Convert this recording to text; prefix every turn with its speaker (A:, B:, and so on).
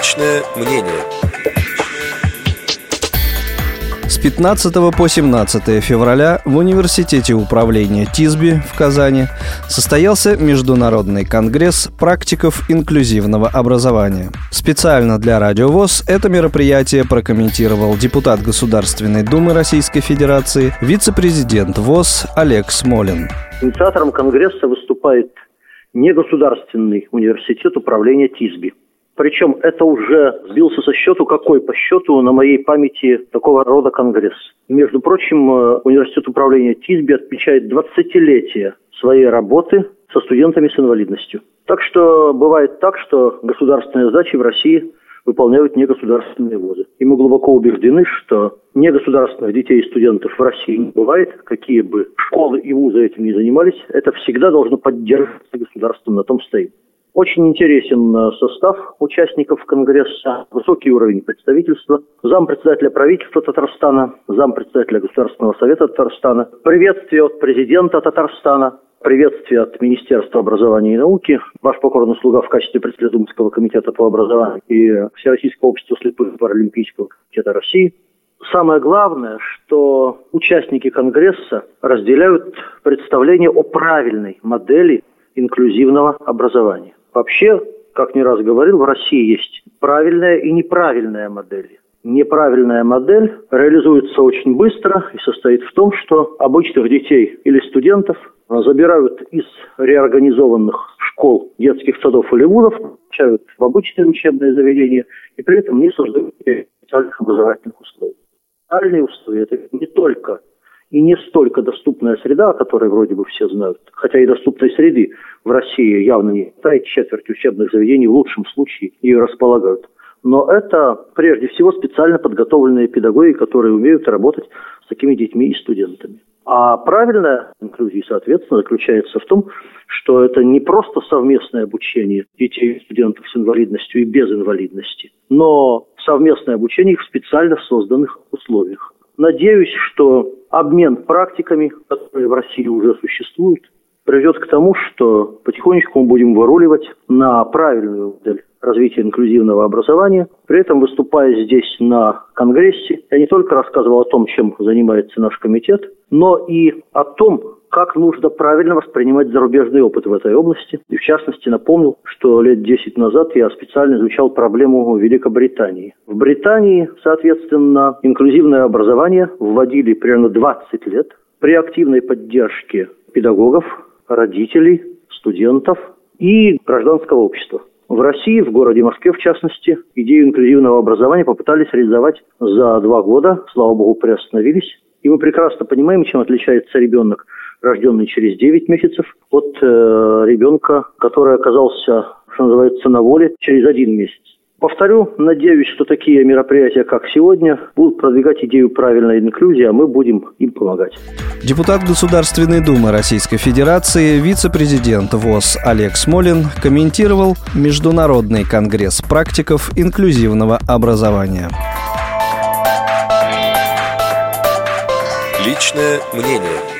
A: Личное мнение.
B: С 15 по 17 февраля в Университете управления ТИСБИ в Казани состоялся Международный конгресс практиков инклюзивного образования. Специально для Радио ВОЗ это мероприятие прокомментировал депутат Государственной Думы Российской Федерации, вице-президент ВОЗ Олег Смолин.
C: Инициатором конгресса выступает негосударственный университет управления ТИСБИ. Причем это уже сбился со счету, какой по счету на моей памяти такого рода конгресс. Между прочим, э, университет управления ТИСБИ отмечает 20-летие своей работы со студентами с инвалидностью. Так что бывает так, что государственные задачи в России выполняют негосударственные вузы. И мы глубоко убеждены, что негосударственных детей и студентов в России не бывает, какие бы школы и вузы этим не занимались, это всегда должно поддерживаться государством, на том стоит. Очень интересен э, состав участников Конгресса, высокий уровень представительства, зампредседателя правительства Татарстана, зампредседателя Государственного совета Татарстана, приветствие от президента Татарстана, приветствие от Министерства образования и науки, ваш покорный слуга в качестве председателя Думского комитета по образованию и Всероссийского общества слепых Паралимпийского комитета России. Самое главное, что участники Конгресса разделяют представление о правильной модели инклюзивного образования. Вообще, как не раз говорил, в России есть правильная и неправильная модели. Неправильная модель реализуется очень быстро и состоит в том, что обычных детей или студентов забирают из реорганизованных школ, детских садов или вузов, получают в обычные учебные заведения и при этом не создают специальных образовательных условий. Правильные условия – это не только и не столько доступная среда, о которой вроде бы все знают, хотя и доступной среды в России явно не хватает, четверть учебных заведений в лучшем случае ее располагают. Но это прежде всего специально подготовленные педагоги, которые умеют работать с такими детьми и студентами. А правильная инклюзия, соответственно, заключается в том, что это не просто совместное обучение детей и студентов с инвалидностью и без инвалидности, но совместное обучение их в специально созданных условиях. Надеюсь, что обмен практиками, которые в России уже существуют, приведет к тому, что потихонечку мы будем выруливать на правильную модель развития инклюзивного образования. При этом, выступая здесь на Конгрессе, я не только рассказывал о том, чем занимается наш комитет, но и о том, как нужно правильно воспринимать зарубежный опыт в этой области. И в частности напомнил, что лет 10 назад я специально изучал проблему Великобритании. В Британии, соответственно, инклюзивное образование вводили примерно 20 лет при активной поддержке педагогов, родителей, студентов и гражданского общества. В России, в городе Москве в частности, идею инклюзивного образования попытались реализовать за два года, слава богу, приостановились. И мы прекрасно понимаем, чем отличается ребенок, рожденный через 9 месяцев, от э, ребенка, который оказался, что называется, на воле через один месяц. Повторю, надеюсь, что такие мероприятия, как сегодня, будут продвигать идею правильной инклюзии, а мы будем им помогать.
B: Депутат Государственной Думы Российской Федерации, вице-президент ВОЗ Олег Смолин комментировал Международный конгресс практиков инклюзивного образования.
A: Личное мнение.